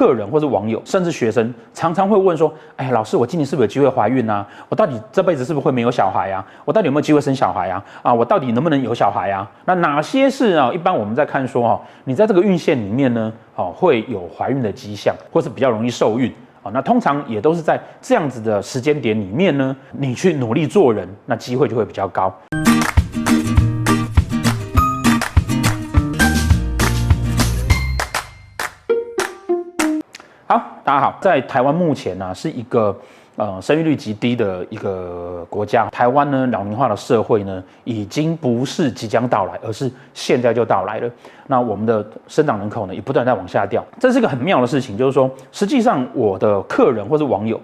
客人或是网友，甚至学生，常常会问说：“哎，老师，我今年是不是有机会怀孕啊？我到底这辈子是不是会没有小孩啊？我到底有没有机会生小孩啊？啊，我到底能不能有小孩啊？那哪些是啊？一般我们在看说哈，你在这个孕线里面呢，哦，会有怀孕的迹象，或是比较容易受孕啊。那通常也都是在这样子的时间点里面呢，你去努力做人，那机会就会比较高。”好，大家好，在台湾目前呢、是一个呃生育率极低的一个国家。台湾呢老龄化的社会呢已经不是即将到来，而是现在就到来了。那我们的生长人口呢也不断在往下掉，这是一个很妙的事情。就是说，实际上我的客人或者网友，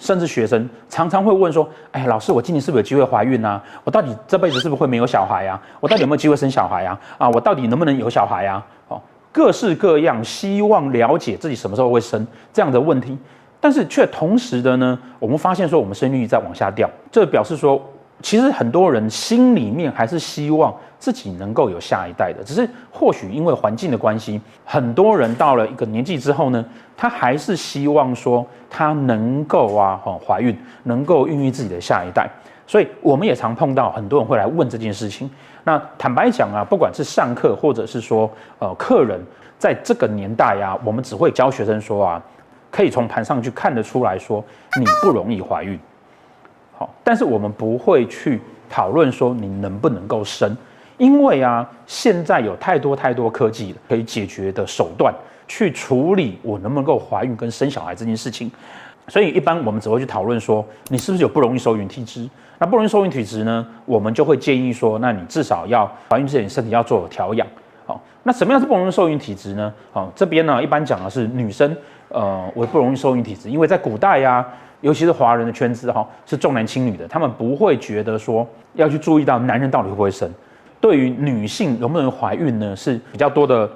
甚至学生，常常会问说：“哎，老师，我今年是不是有机会怀孕啊？我到底这辈子是不是会没有小孩啊？我到底有没有机会生小孩啊？啊，我到底能不能有小孩啊？”哦。各式各样，希望了解自己什么时候会生这样的问题，但是却同时的呢，我们发现说我们生育率在往下掉，这表示说，其实很多人心里面还是希望自己能够有下一代的，只是或许因为环境的关系，很多人到了一个年纪之后呢，他还是希望说他能够啊，哈，怀孕，能够孕育自己的下一代。所以我们也常碰到很多人会来问这件事情。那坦白讲啊，不管是上课或者是说呃客人，在这个年代啊，我们只会教学生说啊，可以从盘上去看得出来说你不容易怀孕，好，但是我们不会去讨论说你能不能够生，因为啊，现在有太多太多科技可以解决的手段去处理我能不能够怀孕跟生小孩这件事情。所以一般我们只会去讨论说，你是不是有不容易受孕体质？那不容易受孕体质呢，我们就会建议说，那你至少要怀孕之前身体要做调养。好，那什么样是不容易受孕体质呢？好，这边呢一般讲的是女生，呃，为不容易受孕体质，因为在古代呀、尤其是华人的圈子哈，是重男轻女的，他们不会觉得说要去注意到男人到底会不会生。对于女性能不能怀孕呢，是比较多的。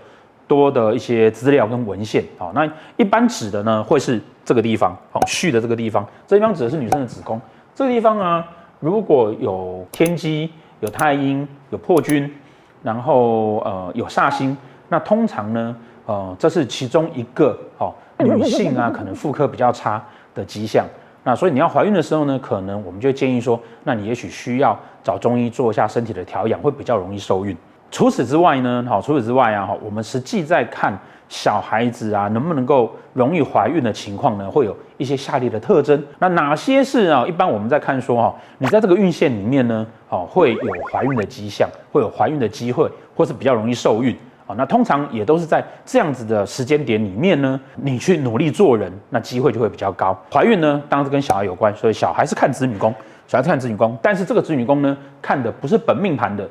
多的一些资料跟文献，好，那一般指的呢会是这个地方，好，序的这个地方，这地方指的是女生的子宫，这个地方啊，如果有天机、有太阴、有破军，然后呃有煞星，那通常呢，呃这是其中一个，哦，女性啊可能妇科比较差的迹象，那所以你要怀孕的时候呢，可能我们就建议说，那你也许需要找中医做一下身体的调养，会比较容易受孕。除此之外呢，好，除此之外啊，我们实际在看小孩子啊，能不能够容易怀孕的情况呢，会有一些下列的特征。那哪些是啊？一般我们在看说哈，你在这个孕线里面呢，好，会有怀孕的迹象，会有怀孕的机会，或是比较容易受孕啊。那通常也都是在这样子的时间点里面呢，你去努力做人，那机会就会比较高。怀孕呢，当然是跟小孩有关，所以小孩是看子女宫，小孩是看子女宫，但是这个子女宫呢，看的不是本命盘的。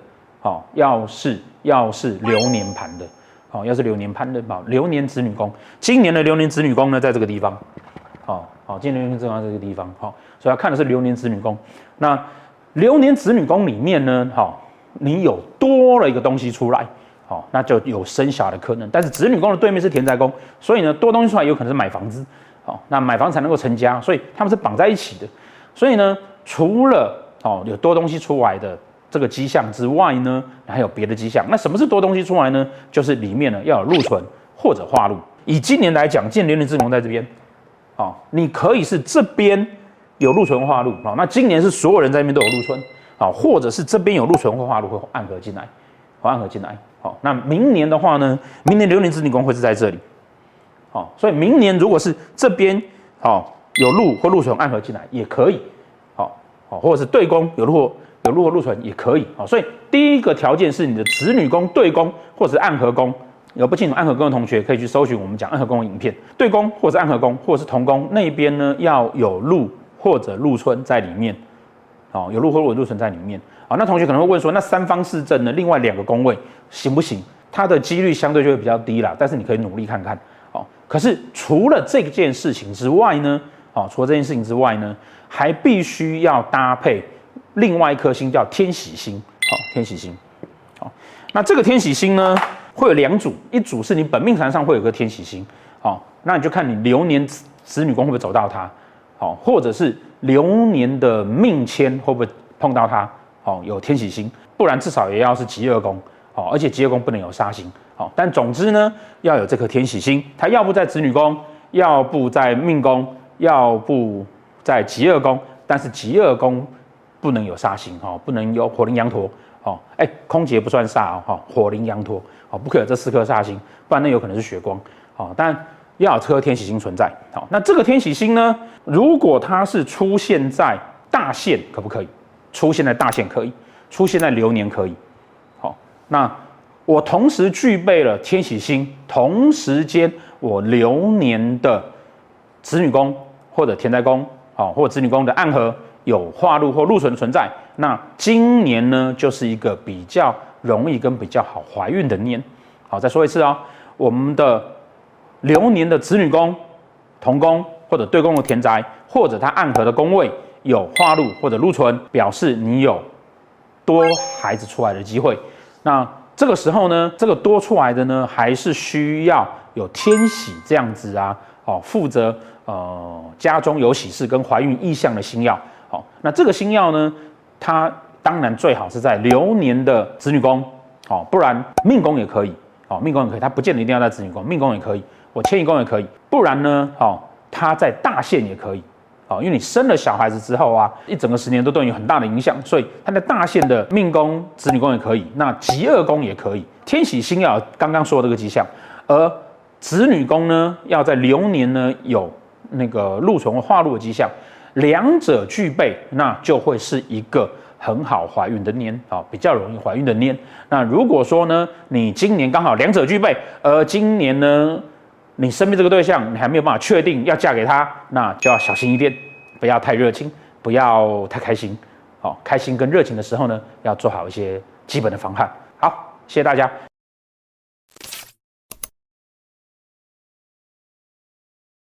哦，要是要是流年盘的，好，要是流年盘的，好，流年子女宫，今年的流年子女宫呢，在这个地方，好好，今年流年子女宫在这个地方，好，所以要看的是流年子女宫。那流年子女宫里面呢，好，你有多了一个东西出来，好，那就有生小的可能。但是子女宫的对面是田宅宫，所以呢，多东西出来有可能是买房子，好，那买房才能够成家，所以他们是绑在一起的。所以呢，除了哦有多东西出来的。这个迹象之外呢，还有别的迹象。那什么是多东西出来呢？就是里面呢要有禄存或者化禄。以今年来讲，今年流年子女宫在这边，哦，你可以是这边有禄存化禄，哦，那今年是所有人在那边都有禄存，哦，或者是这边有禄存或化禄会暗合进来，会暗合进来，好，哦，那明年的话呢，明年流年子女宫会是在这里，好，哦，所以明年如果是这边，好，哦，有禄或禄存暗合进来也可以，好，哦，好，或者是对宫有禄有禄或禄存也可以啊，所以第一个条件是你的子女宫对宫或者是暗合宫。有不清楚暗合宫的同学可以去搜寻我们讲暗合宫的影片，对宫或者是暗合宫或者是同宫那边呢要有禄或者禄存在里面，哦，有禄或者禄存在里面啊。那同学可能会问说，那三方四正呢？另外两个宫位行不行？它的几率相对就会比较低啦，但是你可以努力看看。哦，可是除了这件事情之外呢，哦，除了这件事情之外呢，还必须要搭配。另外一颗星叫天喜星，好，天喜星，好，那这个天喜星呢，会有两组，一组是你本命盘上会有个天喜星，好，那你就看你流年子女宫会不会走到它，好，或者是流年的命签会不会碰到它，好，有天喜星，不然至少也要是疾厄宫，好，而且疾厄宫不能有杀星，好，但总之呢，要有这颗天喜星，它要不在子女宫，要不在命宫，要不在疾厄宫，但是疾厄宫不能有煞星哈，不能有火灵羊驼哦，哎，空劫不算煞哦，哈，火灵羊驼哦，不可有这四颗煞星，不然那有可能是血光哦，但要有这颗天喜星存在，好，那这个天喜星呢，如果它是出现在大限，可不可以？出现在大限可以，出现在流年可以，好，那。我同时具备了天喜星，同时间我流年的子女宫或者田宅宫，好，或者子女宫的暗合有化禄或禄存存在，那今年呢就是一个比较容易跟比较好怀孕的年。好，再说一次、哦，我们的流年的子女宫同宫或者对宫的田宅，或者它暗合的宫位有化禄或者禄存，表示你有多孩子出来的机会。那这个时候呢，这个多出来的呢，还是需要有天喜这样子啊，哦，负责呃家中有喜事跟怀孕意向的星曜，好，那这个星曜呢，它当然最好是在流年的子女宫，哦，不然命宫也可以，哦，命宫也可以，它不见得一定要在子女宫，命宫也可以，我迁移宫也可以，不然呢，哦，它在大限也可以。哦，因为你生了小孩子之后啊，一整个十年都对你有很大的影响，所以它的大限的命宫、子女宫也可以，那疾厄宫也可以。天喜星曜刚刚说的这个迹象，而子女宫呢，要在流年呢有那个禄存或化禄的迹象，两者具备，那就会是一个很好怀孕的年啊，比较容易怀孕的年。那如果说呢，你今年刚好两者具备，而今年呢，你身边这个对象，你还没有办法确定要嫁给他，那就要小心一点，不要太热情，不要太开心。好，开心跟热情的时候呢，要做好一些基本的防范。好，谢谢大家。